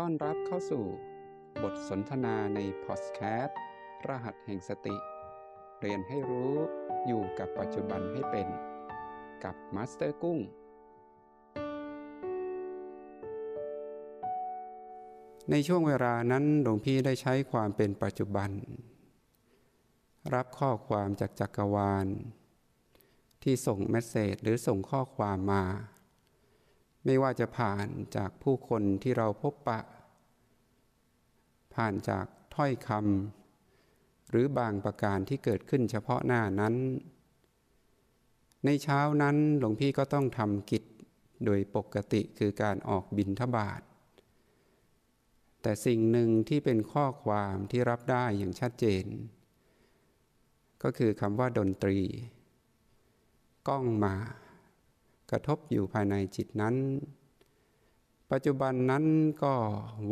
ต้อนรับเข้าสู่บทสนทนาในพอดแคสต์รหัสแห่งสติ เรียนให้รู้อยู่กับปัจจุบันให้เป็น กับมาสเตอร์กุ้ง ในช่วงเวลานั้นหลวงพี่ได้ใช้ความเป็นปัจจุบัน รับข้อความจากจักรวาล ที่ส่ง message หรือส่งข้อความมา ไม่ว่าจะผ่านจากผู้คนที่เราพบปะ ผ่านจากถ้อยคำหรือบางประการที่เกิดขึ้นเฉพาะหน้านั้น ในเช้านั้นหลวงพี่ก็ต้องทำกิจโดยปกติคือการออกบินทบาท แต่สิ่งหนึ่งที่เป็นข้อความที่รับได้อย่างชัดเจน ก็คือคำว่าดนตรี ก้องมา กระทบอยู่ภายในจิตนั้น ปัจจุบันนั้นก็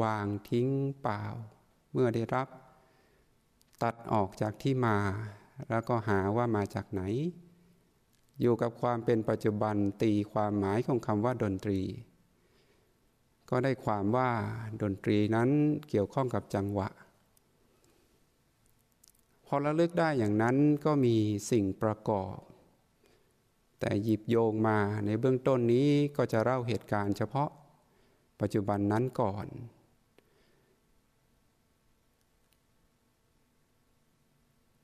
วางทิ้งเปล่า เมื่อได้รับ ตัดออกจากที่มา แล้วก็หาว่ามาจากไหน อยู่กับความเป็นปัจจุบันตีความหมายของคำว่าดนตรี ก็ได้ความว่าดนตรีนั้นเกี่ยวข้องกับจังหวะพอระลึกได้อย่างนั้นก็มีสิ่งประกอบ แต่หยิบโยงมาในเบื้องต้นนี้ก็จะเล่าเหตุการณ์เฉพาะปัจจุบันนั้นก่อน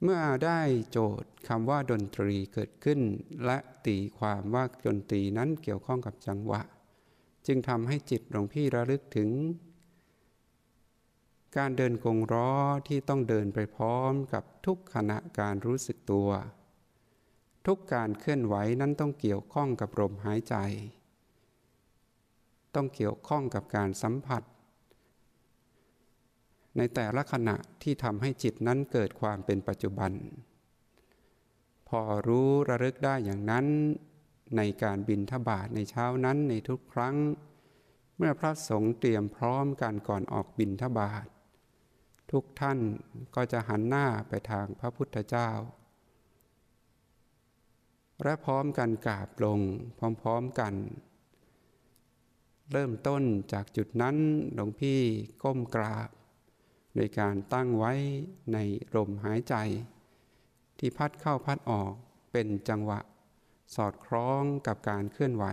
เมื่อได้โจทย์คำว่าดนตรีเกิดขึ้น และตีความว่าดนตรีนั้นเกี่ยวข้องกับจังหวะ จึงทำให้จิตหลวงพี่ระลึกถึง การเดินกงล้อที่ต้องเดินไปพร้อมกับทุกขณะการรู้สึกตัว ทุกการเคลื่อนไหวนั้นต้องเกี่ยวข้องกับลมหายใจ ต้องเกี่ยวข้องกับการสัมผัส ในแต่ละขณะที่ทำให้จิตนั้นเกิดความเป็นปัจจุบัน พอรู้ระลึกได้อย่างนั้น ในการบินทบาทในเช้านั้นในทุกครั้ง เมื่อพระสงฆ์เตรียมพร้อมกันก่อนออกบินทบาททุกท่านก็จะหันหน้าไปทางพระพุทธเจ้า และพร้อมกันกราบลงพร้อมๆกัน เริ่มต้นจากจุดนั้นหลวงพี่ก้มกราบ โดยการตั้งไว้ในลมหายใจ ที่พัดเข้าพัดออกเป็นจังหวะ สอดคล้องกับการเคลื่อนไหว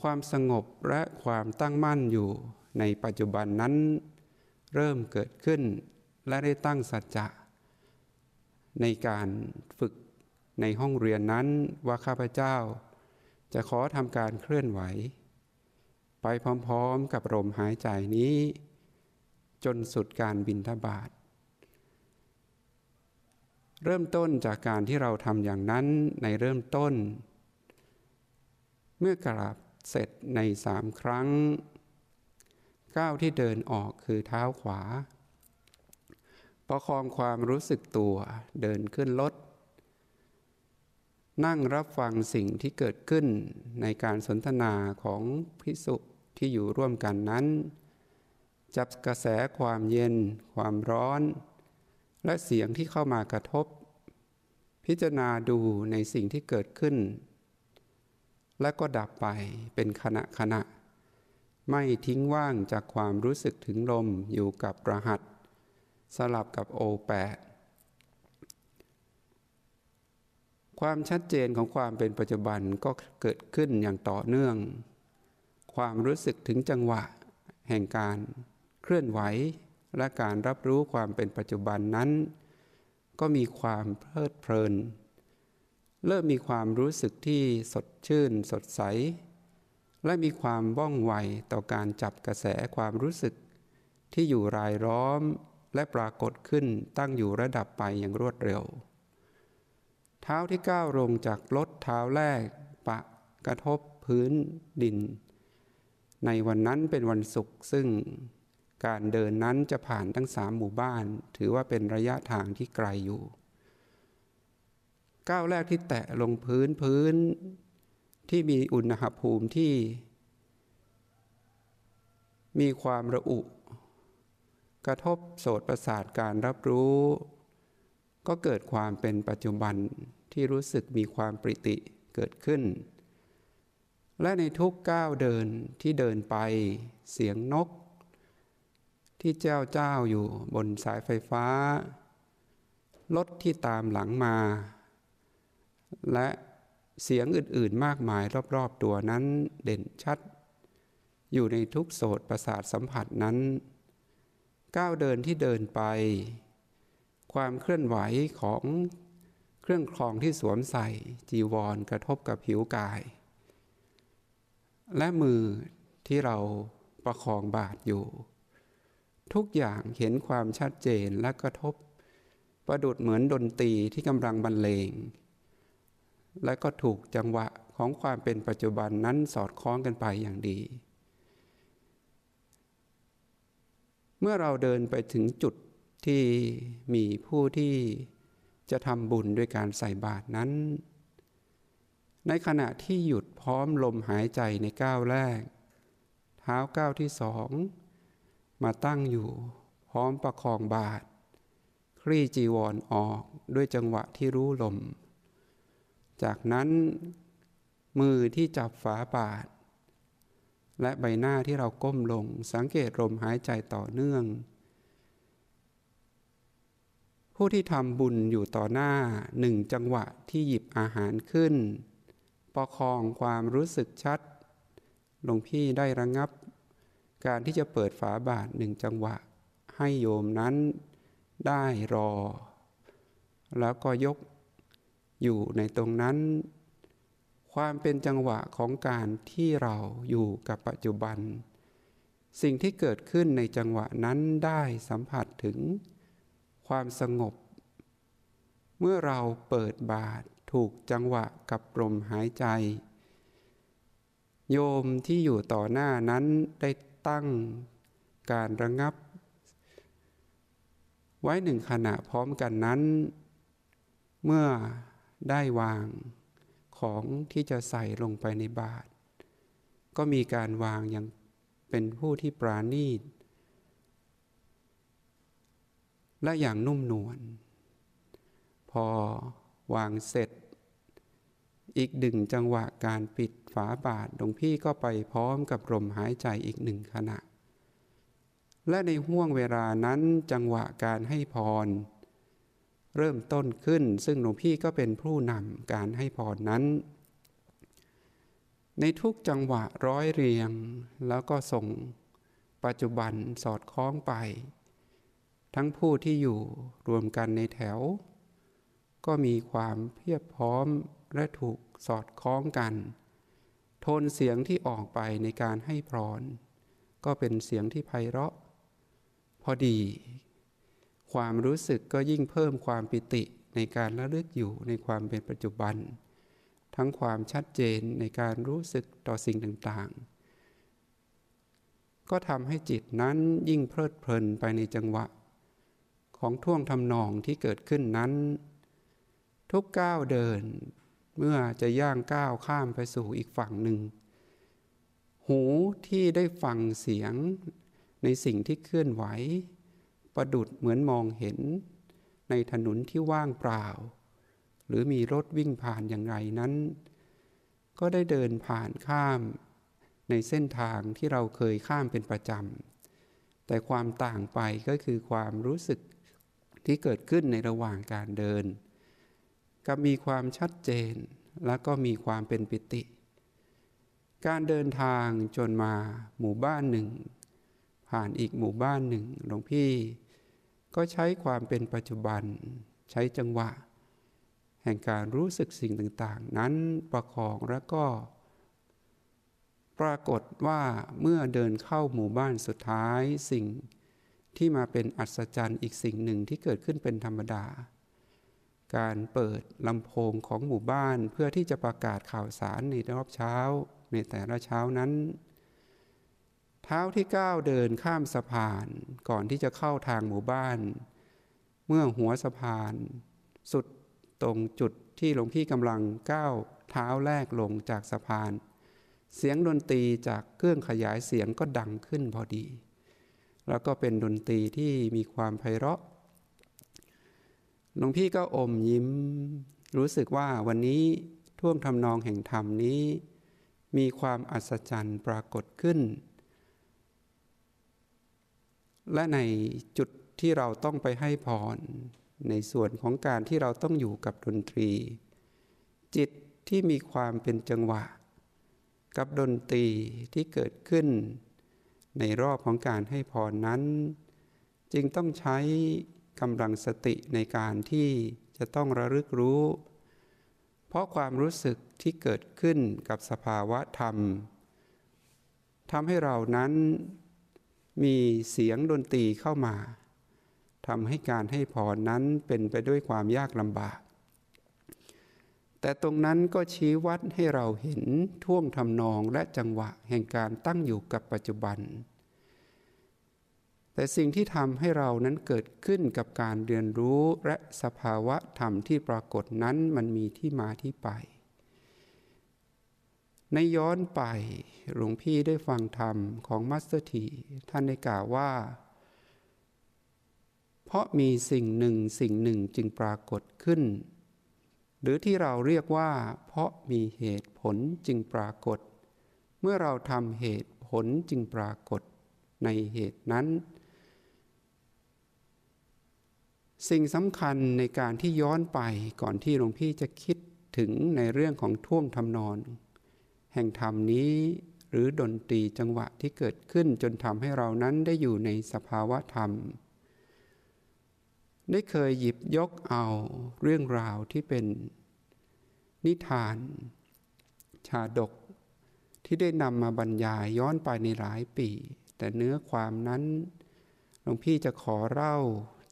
ความสงบและความตั้งมั่นอยู่ในปัจจุบันนั้น เริ่มเกิดขึ้นและได้ตั้งสัจจะ ในการฝึกในห้องเรียนนั้นว่าข้าพเจ้า จะขอทำการเคลื่อนไหว ไปพร้อมๆกับลมหายใจนี้ จนสุดการบินทบาท เริ่มต้นจากการที่เราทำอย่างนั้นในเริ่มต้น เมื่อกราบเสร็จในสามครั้งก้าวที่เดินออกคือเท้าขวา ประคองความรู้สึกตัวเดินขึ้นรถ นั่งรับฟังสิ่งที่เกิดขึ้นในการสนทนาของพิสุที่อยู่ร่วมกันนั้น จับกระแสความเย็น ความร้อน และเสียงที่เข้ามากระทบ พิจารณาดูในสิ่งที่เกิดขึ้น และก็ดับไปเป็นขณะขณะ ไม่ทิ้งว่างจากความรู้สึกถึงลมอยู่กับประหัส สลับกับโอแปดความชัดเจนของความเป็นปัจจุบันก็เกิดขึ้นอย่างต่อเนื่อง ความรู้สึกถึงจังหวะ แห่งการเคลื่อนไหว และการรับรู้ความเป็นปัจจุบันนั้น ก็มีความเพลิดเพลิน เริ่มมีความรู้สึกที่สดชื่น สดใส และมีความว่องไวต่อการจับกระแสความรู้สึกที่อยู่รายล้อม และปรากฏขึ้นตั้งอยู่ระดับไปอย่างรวดเร็ว เท้าที่ก้าวลงจากรถเท้าแรก ปะกระทบพื้นดิน ในวันนั้นเป็นวันศุกร์ซึ่งการเดินนั้นจะผ่านทั้งสามหมู่บ้าน ถือว่าเป็นระยะทางที่ไกลอยู่ ก้าวแรกที่แตะลงพื้นพื้น ที่มีอุณหภูมิที่ มีความระอุ กระทบโสตประสาทการรับรู้ ก็เกิดความเป็นปัจจุบันที่รู้สึกมีความปริติเกิดขึ้น และในทุกก้าวเดินที่เดินไปเสียงนก ที่เจ้าเจ้าอยู่บนสายไฟฟ้า รถที่ตามหลังมา และเสียงอื่นๆมากมายรอบๆตัวนั้นเด่นชัด อยู่ในทุกโสตประสาทสัมผัสนั้น ก้าวเดินที่เดินไป ความเคลื่อนไหวของเครื่องครองที่สวมใส่จีวรกระทบกับผิวกาย และมือที่เราประคองบาดอยู่ ทุกอย่างเห็นความชัดเจนและกระทบ ประดุดเหมือนดนตรีที่กำลังบรรเลง และก็ถูกจังหวะของความเป็นปัจจุบันนั้นสอดคล้องกันไปอย่างดี เมื่อเราเดินไปถึงจุดที่มีผู้ที่จะทำบุญด้วยการใส่บาตรนั้น ในขณะที่หยุดพร้อมลมหายใจในก้าวแรก เท้าก้าวที่สอง มาตั้งอยู่พร้อมประคองบาตรคลี่จีวรออกด้วยจังหวะที่รู้ลม จากนั้นมือที่จับฝาบาตร และใบหน้าที่เราก้มลง สังเกตลมหายใจต่อเนื่อง ผู้ที่ทำบุญอยู่ต่อหน้าหนึ่งจังหวะที่หยิบอาหารขึ้น ประคองความรู้สึกชัดหลวงพี่ได้ระงงับ การที่จะเปิดฝาบาทหนึ่งจังหวะ ให้โยมนั้นได้รอ แล้วก็ยกอยู่ในตรงนั้น ความเป็นจังหวะของการที่เราอยู่กับปัจจุบัน สิ่งที่เกิดขึ้นในจังหวะนั้นได้สัมผัสถึงความสงบ เมื่อเราเปิดบาทถูกจังหวะกับลมหายใจ โยมที่อยู่ต่อหน้านั้นได้ตั้งการระงับ ไว้หนึ่งขณะพร้อมกันนั้น เมื่อได้วาง ของที่จะใส่ลงไปในบาทก็มีการวางอย่างเป็นผู้ที่ปราณีต และอย่างนุ่มนวลพอวางเสร็จ อีกดึงจังหวะการปิดฝาบาทหลวงพี่ก็ไปพร้อมกับลมหายใจอีกหนึ่งขณะ และในห่วงเวลานั้นจังหวะการให้พร เริ่มต้นขึ้น ซึ่งหลวงพี่ก็เป็นผู้นำการให้พรนั้น ในทุกจังหวะร้อยเรียง แล้วก็ส่งปัจจุบันสอดคล้องไป ทั้งผู้ที่อยู่รวมกันในแถว ก็มีความเพียบพร้อมและถูกสอดคล้องกัน โทนเสียงที่ออกไปในการให้พรก็เป็นเสียงที่ไพเราะ พอดี ความรู้สึกก็ยิ่งเพิ่มความปิติในการระลึกอยู่ในความเป็นปัจจุบัน ทั้งความชัดเจนในการรู้สึกต่อสิ่งต่างๆ ก็ทำให้จิตนั้นยิ่งเพลิดเพลินไปในจังหวะ ของท่วงทำนองที่เกิดขึ้นนั้น ทุกก้าวเดิน เมื่อจะย่างก้าวข้ามไปสู่อีกฝั่งหนึ่ง หูที่ได้ฟังเสียงในสิ่งที่เคลื่อนไหว ประดุดเหมือนมองเห็น ในถนนที่ว่างเปล่า หรือมีรถวิ่งผ่านอย่างไรนั้น ก็ได้เดินผ่านข้าม ในเส้นทางที่เราเคยข้ามเป็นประจำ แต่ความต่างไปก็คือความรู้สึกที่เกิดขึ้นในระหว่างการเดิน กับมีความชัดเจนและก็มีความเป็นปิติ การเดินทางจนมาหมู่บ้านหนึ่ง ผ่านอีกหมู่บ้านหนึ่งหลวงพี่ ก็ใช้ความเป็นปัจจุบัน ใช้จังหวะ แห่งการรู้สึกสิ่งต่างๆ นั้นประคองแล้วก็ ปรากฏว่าเมื่อเดินเข้าหมู่บ้านสุดท้ายสิ่งที่มาเป็นอัศจรรย์อีกสิ่งหนึ่งที่เกิดขึ้นเป็นธรรมดา การเปิดลำโพงของหมู่บ้านเพื่อที่จะประกาศข่าวสารในรอบเช้า ในแต่ละเช้านั้น เท้าที่ก้าวเดินข้ามสะพานก่อนที่จะเข้าทางหมู่บ้าน เมื่อหัวสะพาน สุดตรงจุดที่หลวงพี่กำลังก้าวเท้าแรกลงจากสะพาน เสียงดนตรีจากเครื่องขยายเสียงก็ดังขึ้นพอดี แล้วก็เป็นดนตรีที่มีความไพเราะหลวงพี่ก็อมยิ้ม รู้สึกว่าวันนี้ท่วงทำนองแห่งธรรมนี้ มีความอัศจรรย์ปรากฏขึ้น และในจุดที่เราต้องไปให้พร ในส่วนของการที่เราต้องอยู่กับดนตรี จิตที่มีความเป็นจังหวะ กับดนตรีที่เกิดขึ้น ในรอบของการให้พรนั้น จึงต้องใช้กำลังสติในการที่จะต้องระลึกรู้ เพราะความรู้สึกที่เกิดขึ้นกับสภาวะธรรมทำให้เรานั้น มีเสียงดนตรีเข้ามาทำให้การให้พรนั้นเป็นไปด้วยความยากลำบาก แต่ตรงนั้นก็ชี้วัดให้เราเห็นท่วงทำนองและจังหวะแห่งการตั้งอยู่กับปัจจุบัน แต่สิ่งที่ทำให้เรานั้นเกิดขึ้นกับการเรียนรู้และสภาวะธรรมที่ปรากฏนั้นมันมีที่มาที่ไป ในย้อนไปหลวงพี่ได้ฟังธรรมของมัสเตอร์ทีท่านได้กล่าวว่า เพราะมีสิ่งหนึ่งสิ่งหนึ่งจึงปรากฏขึ้น หรือที่เราเรียกว่า เพราะมีเหตุผลจึงปรากฏ เมื่อเราทำเหตุผลจึงปรากฏในเหตุนั้น สิ่งสำคัญในการที่ย้อนไปก่อนที่หลวงพี่จะคิดถึงในเรื่องของท่วงทำนอน แห่งธรรมนี้ หรือดนตรีจังหวะที่เกิดขึ้นจนทำให้เรานั้นได้อยู่ในสภาวะธรรม ได้เคยหยิบยกเอาเรื่องราวที่เป็นนิทาน ชาดกที่ได้นำมาบรรยายย้อนไปในหลายปี แต่เนื้อความนั้นหลวงพี่จะขอเล่า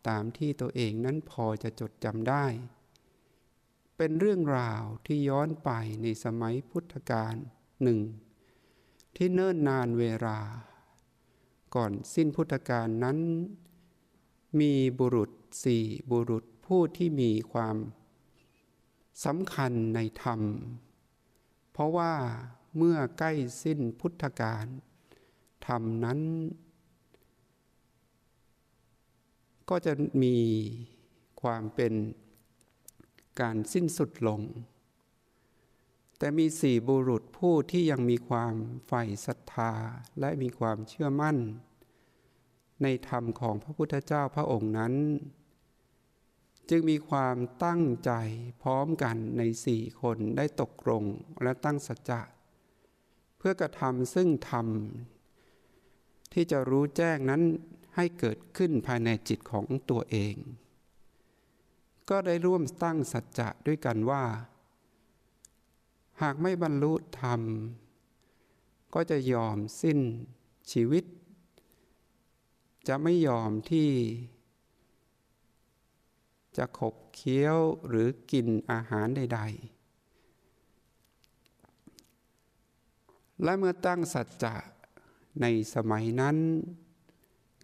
ตามที่ตัวเองนั้นพอจะจดจำได้ เป็นเรื่องราวที่ย้อนไปในสมัยพุทธกาลหนึ่ง ที่เนิ่นนานเวลา ก่อนสิ้นพุทธกาลนั้น มีบุรุษสี่บุรุษผู้ที่มีความสำคัญในธรรม เพราะว่าเมื่อใกล้สิ้นพุทธกาลธรรมนั้น ก็จะมีความเป็น การสิ้นสุดลง แต่มีสี่บุรุษผู้ที่ยังมีความใฝ่ศรัทธาและมีความเชื่อมั่น ในธรรมของพระพุทธเจ้าพระองค์นั้น จึงมีความตั้งใจพร้อมกันในสี่คนได้ตกลงและตั้งสัจจะเพื่อกระทำซึ่งธรรมที่จะรู้แจ้งนั้นให้เกิดขึ้นภายในจิตของตัวเอง ก็ได้ร่วมตั้งสัจจะด้วยกันว่า หากไม่บรรลุธรรม ก็จะยอมสิ้นชีวิต จะไม่ยอมที่ จะขบเคี้ยวหรือกินอาหารใด ๆ และเมื่อตั้งสัจจะในสมัยนั้น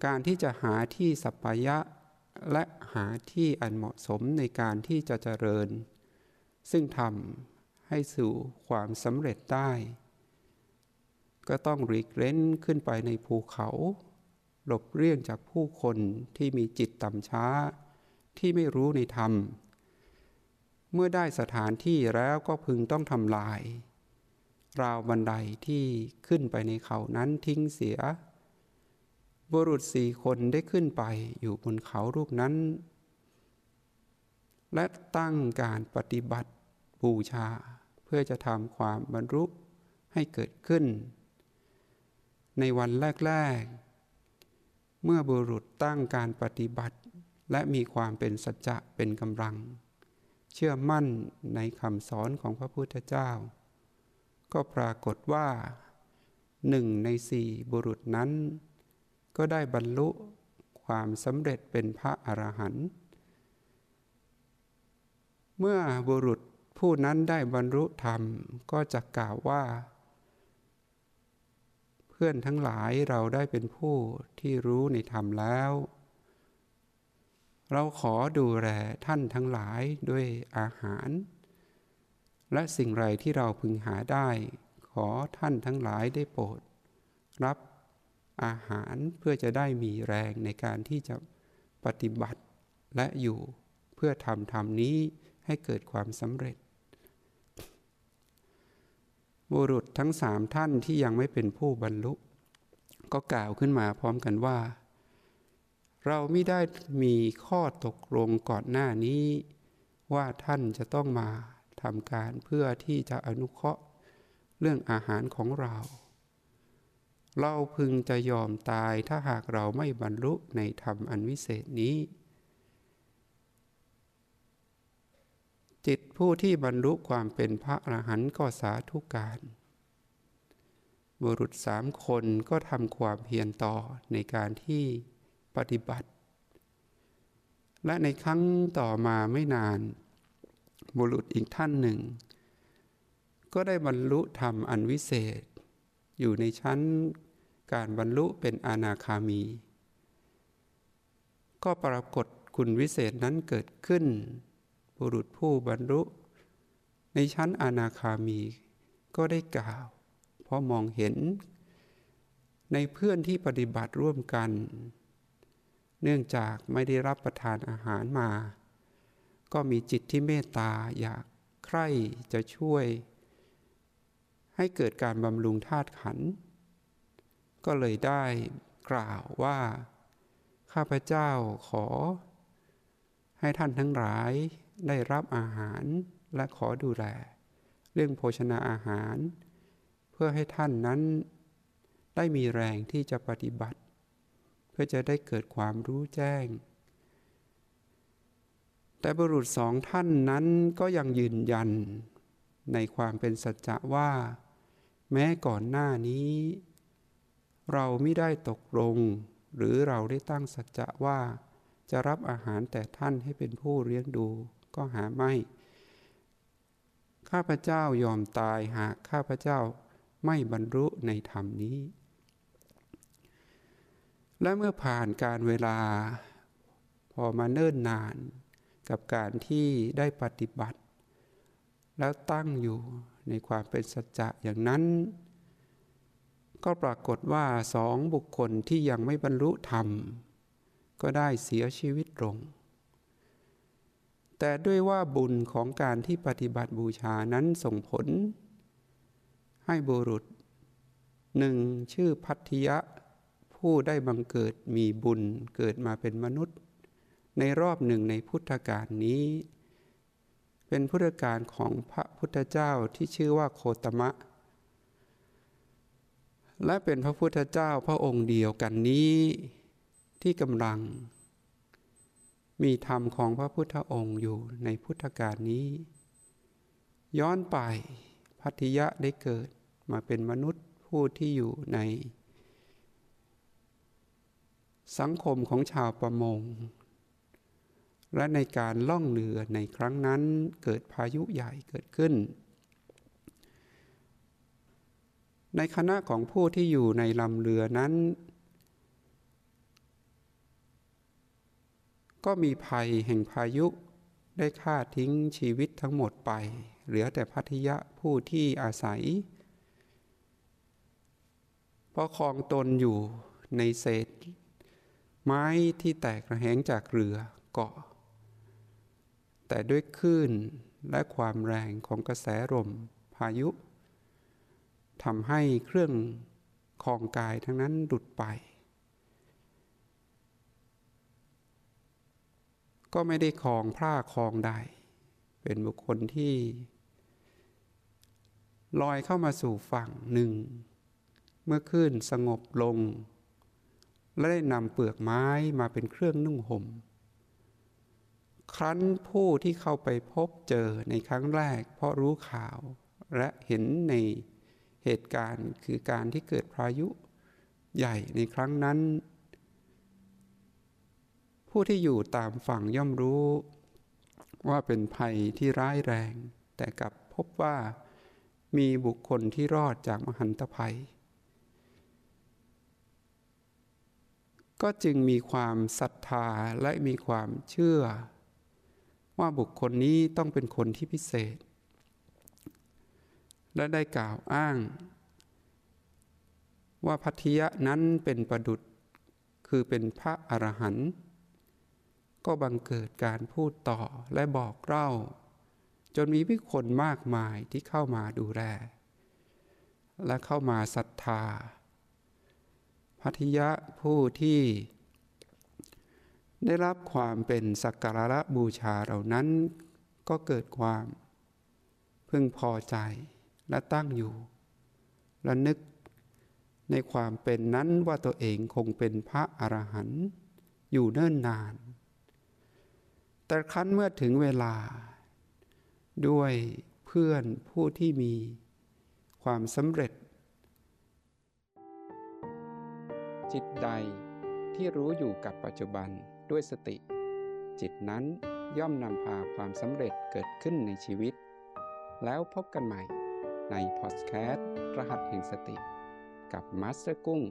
การที่จะหาที่สัปยะ และหาที่อันเหมาะสมในการที่จะเจริญ ซึ่งทำให้สู่ความสำเร็จได้ ก็ต้องรีกเล้นขึ้นไปในภูเขา หลบเลี่ยงจากผู้คนที่มีจิตต่ำช้า ที่ไม่รู้ในธรรม เมื่อได้สถานที่แล้วก็พึงต้องทำลาย ราวบันไดที่ขึ้นไปในเขานั้นทิ้งเสีย บุรุษสี่คนได้ขึ้นไปอยู่บนเขารูปนั้น และตั้งการปฏิบัติบูชา เพื่อจะทำความบรรลุให้เกิดขึ้น ในวันแรก ๆ เมื่อบุรุษตั้งการปฏิบัติ และมีความเป็นสัจจะเป็นกำลัง เชื่อมั่นในคำสอนของพระพุทธเจ้า ก็ปรากฏว่าหนึ่งในสี่บุรุษนั้น ก็ได้บรรลุความสำเร็จเป็นพระอรหันต์เมื่อบุรุษผู้นั้นได้บรรลุธรรมก็จะกล่าวว่า เพื่อนทั้งหลายเราได้เป็นผู้ที่รู้ในธรรมแล้ว เราขอดูแลท่านทั้งหลายด้วยอาหาร และสิ่งไรที่เราพึงหาได้ ขอท่านทั้งหลายได้โปรดรับ อาหารเพื่อจะได้มีแรงในการที่จะปฏิบัติและอยู่เพื่อทำธรรมนี้ให้เกิดความสำเร็จ บุรุษทั้งสามท่านที่ยังไม่เป็นผู้บรรลุ ก็กล่าวขึ้นมาพร้อมกันว่า เราไม่ได้มีข้อตกลงก่อนหน้านี้ ว่าท่านจะต้องมาทำการเพื่อที่จะอนุเคราะห์เรื่องอาหารของเรา เราพึงจะยอมตายถ้าหากเราไม่บรรลุในธรรมอันวิเศษนี้ จิตผู้ที่บรรลุความเป็นพระอรหันต์ก็สาธุการ บุรุษสามคนก็ทำความเพียรต่อในการที่ปฏิบัติ และในครั้งต่อมาไม่นาน บุรุษอีกท่านหนึ่ง ก็ได้บรรลุธรรมอันวิเศษ อยู่ในชั้นการบรรลุเป็นอนาคามี ก็ปรากฏคุณวิเศษนั้นเกิดขึ้น บุรุษผู้บรรลุ ในชั้นอนาคามี ก็ได้กล่าว เพราะมองเห็น ในเพื่อนที่ปฏิบัติร่วมกัน เนื่องจากไม่ได้รับประทานอาหารมา ก็มีจิตที่เมตตาอยากใคร่จะช่วย ให้เกิดการบำรุงธาตุขัน ก็เลยได้กล่าวว่า ข้าพเจ้าขอ ให้ท่านทั้งหลายได้รับอาหารและขอดูแล เรื่องโภชนาอาหาร เพื่อให้ท่านนั้น ได้มีแรงที่จะปฏิบัติ เพื่อจะได้เกิดความรู้แจ้ง แต่บุรุษสองท่านนั้นก็ยังยืนยันในความเป็นสัจจะว่า แม้ก่อนหน้านี้ เราไม่ได้ตกลง หรือเราได้ตั้งสัจจะว่า จะรับอาหารแต่ท่านให้เป็นผู้เลี้ยงดูก็หาไม่ ข้าพเจ้ายอมตายหากข้าพเจ้าไม่บรรลุในธรรมนี้ และเมื่อผ่านการเวลา พอมาเนิ่นนาน กับการที่ได้ปฏิบัติ แล้วตั้งอยู่ ในความเป็นสัจจะอย่างนั้น ก็ปรากฏว่าสองบุคคลที่ยังไม่บรรลุธรรม ก็ได้เสียชีวิตลง แต่ด้วยว่าบุญของการที่ปฏิบัติบูชานั้นส่งผล ให้บุรุษหนึ่งชื่อพัทยะผู้ได้บังเกิดมีบุญเกิดมาเป็นมนุษย์ ในรอบหนึ่งในพุทธกาลนี้ เป็นพุทธกาลของพระพุทธเจ้าที่ชื่อว่าโคตมะ และเป็นพระพุทธเจ้าพระองค์เดียวกันนี้ที่กำลัง มีธรรมของพระพุทธองค์อยู่ในพุทธกาลนี้ ย้อนไปพัทยะได้เกิดมาเป็นมนุษย์ผู้ที่อยู่ใน สังคมของชาวประมง และในการล่องเรือในครั้งนั้นเกิดพายุใหญ่เกิดขึ้น ในคณะของผู้ที่อยู่ในลำเรือนั้น ก็มีภัยแห่งพายุได้ฆ่าทิ้งชีวิตทั้งหมดไป เหลือแต่พัทยะผู้ที่อาศัยพระคองตนอยู่ในเศษ ไม้ที่แตกระแหงจากเรือเกาะ แต่ด้วยคลื่นและความแรงของกระแสลมพายุทำให้เครื่องคลองกายทั้งนั้นหลุดไป ก็ไม่ได้คลองพระคลองใด เป็นบุคคลที่ ลอยเข้ามาสู่ฝั่งหนึ่ง เมื่อขึ้นสงบลง และได้นำเปลือกไม้มาเป็นเครื่องนุ่งห่ม ครั้นผู้ที่เข้าไปพบเจอในครั้งแรก เพราะรู้ข่าว และเห็นในเหตุการณ์คือการที่เกิดพายุใหญ่ในครั้งนั้น ผู้ที่อยู่ตามฝั่งย่อมรู้ ว่าเป็นภัยที่ร้ายแรง แต่กลับพบว่ามีบุคคลที่รอดจากมหันตภัย ก็จึงมีความศรัทธาและมีความเชื่อ ว่าบุคคลนี้ต้องเป็นคนที่พิเศษ และได้กล่าวอ้าง ว่าพัทยะนั้นเป็นประดุษคือเป็นพระอรหันต์ก็บังเกิดการพูดต่อและบอกเล่า จนมีวิคนมากมายที่เข้ามาดูแล และเข้ามาศรัทธาพัทยะผู้ที่ ได้รับความเป็นสักการะบูชาเหล่านั้น ก็เกิดความพึงพอใจและตั้งอยู่ และนึกในความเป็นนั้นว่าตัวเองคงเป็นพระอรหันต์อยู่เนิ่นนาน แต่ครั้นเมื่อถึงเวลา ด้วยเพื่อนผู้ที่มีความสำเร็จ จิตใดที่รู้อยู่กับปัจจุบัน ด้วยสติ จิตนั้นย่อมนำพาความสำเร็จเกิดขึ้นในชีวิต แล้วพบกันใหม่ในพอดแคสต์รหัสแห่งสติ กับมาสเตอร์กุ้ง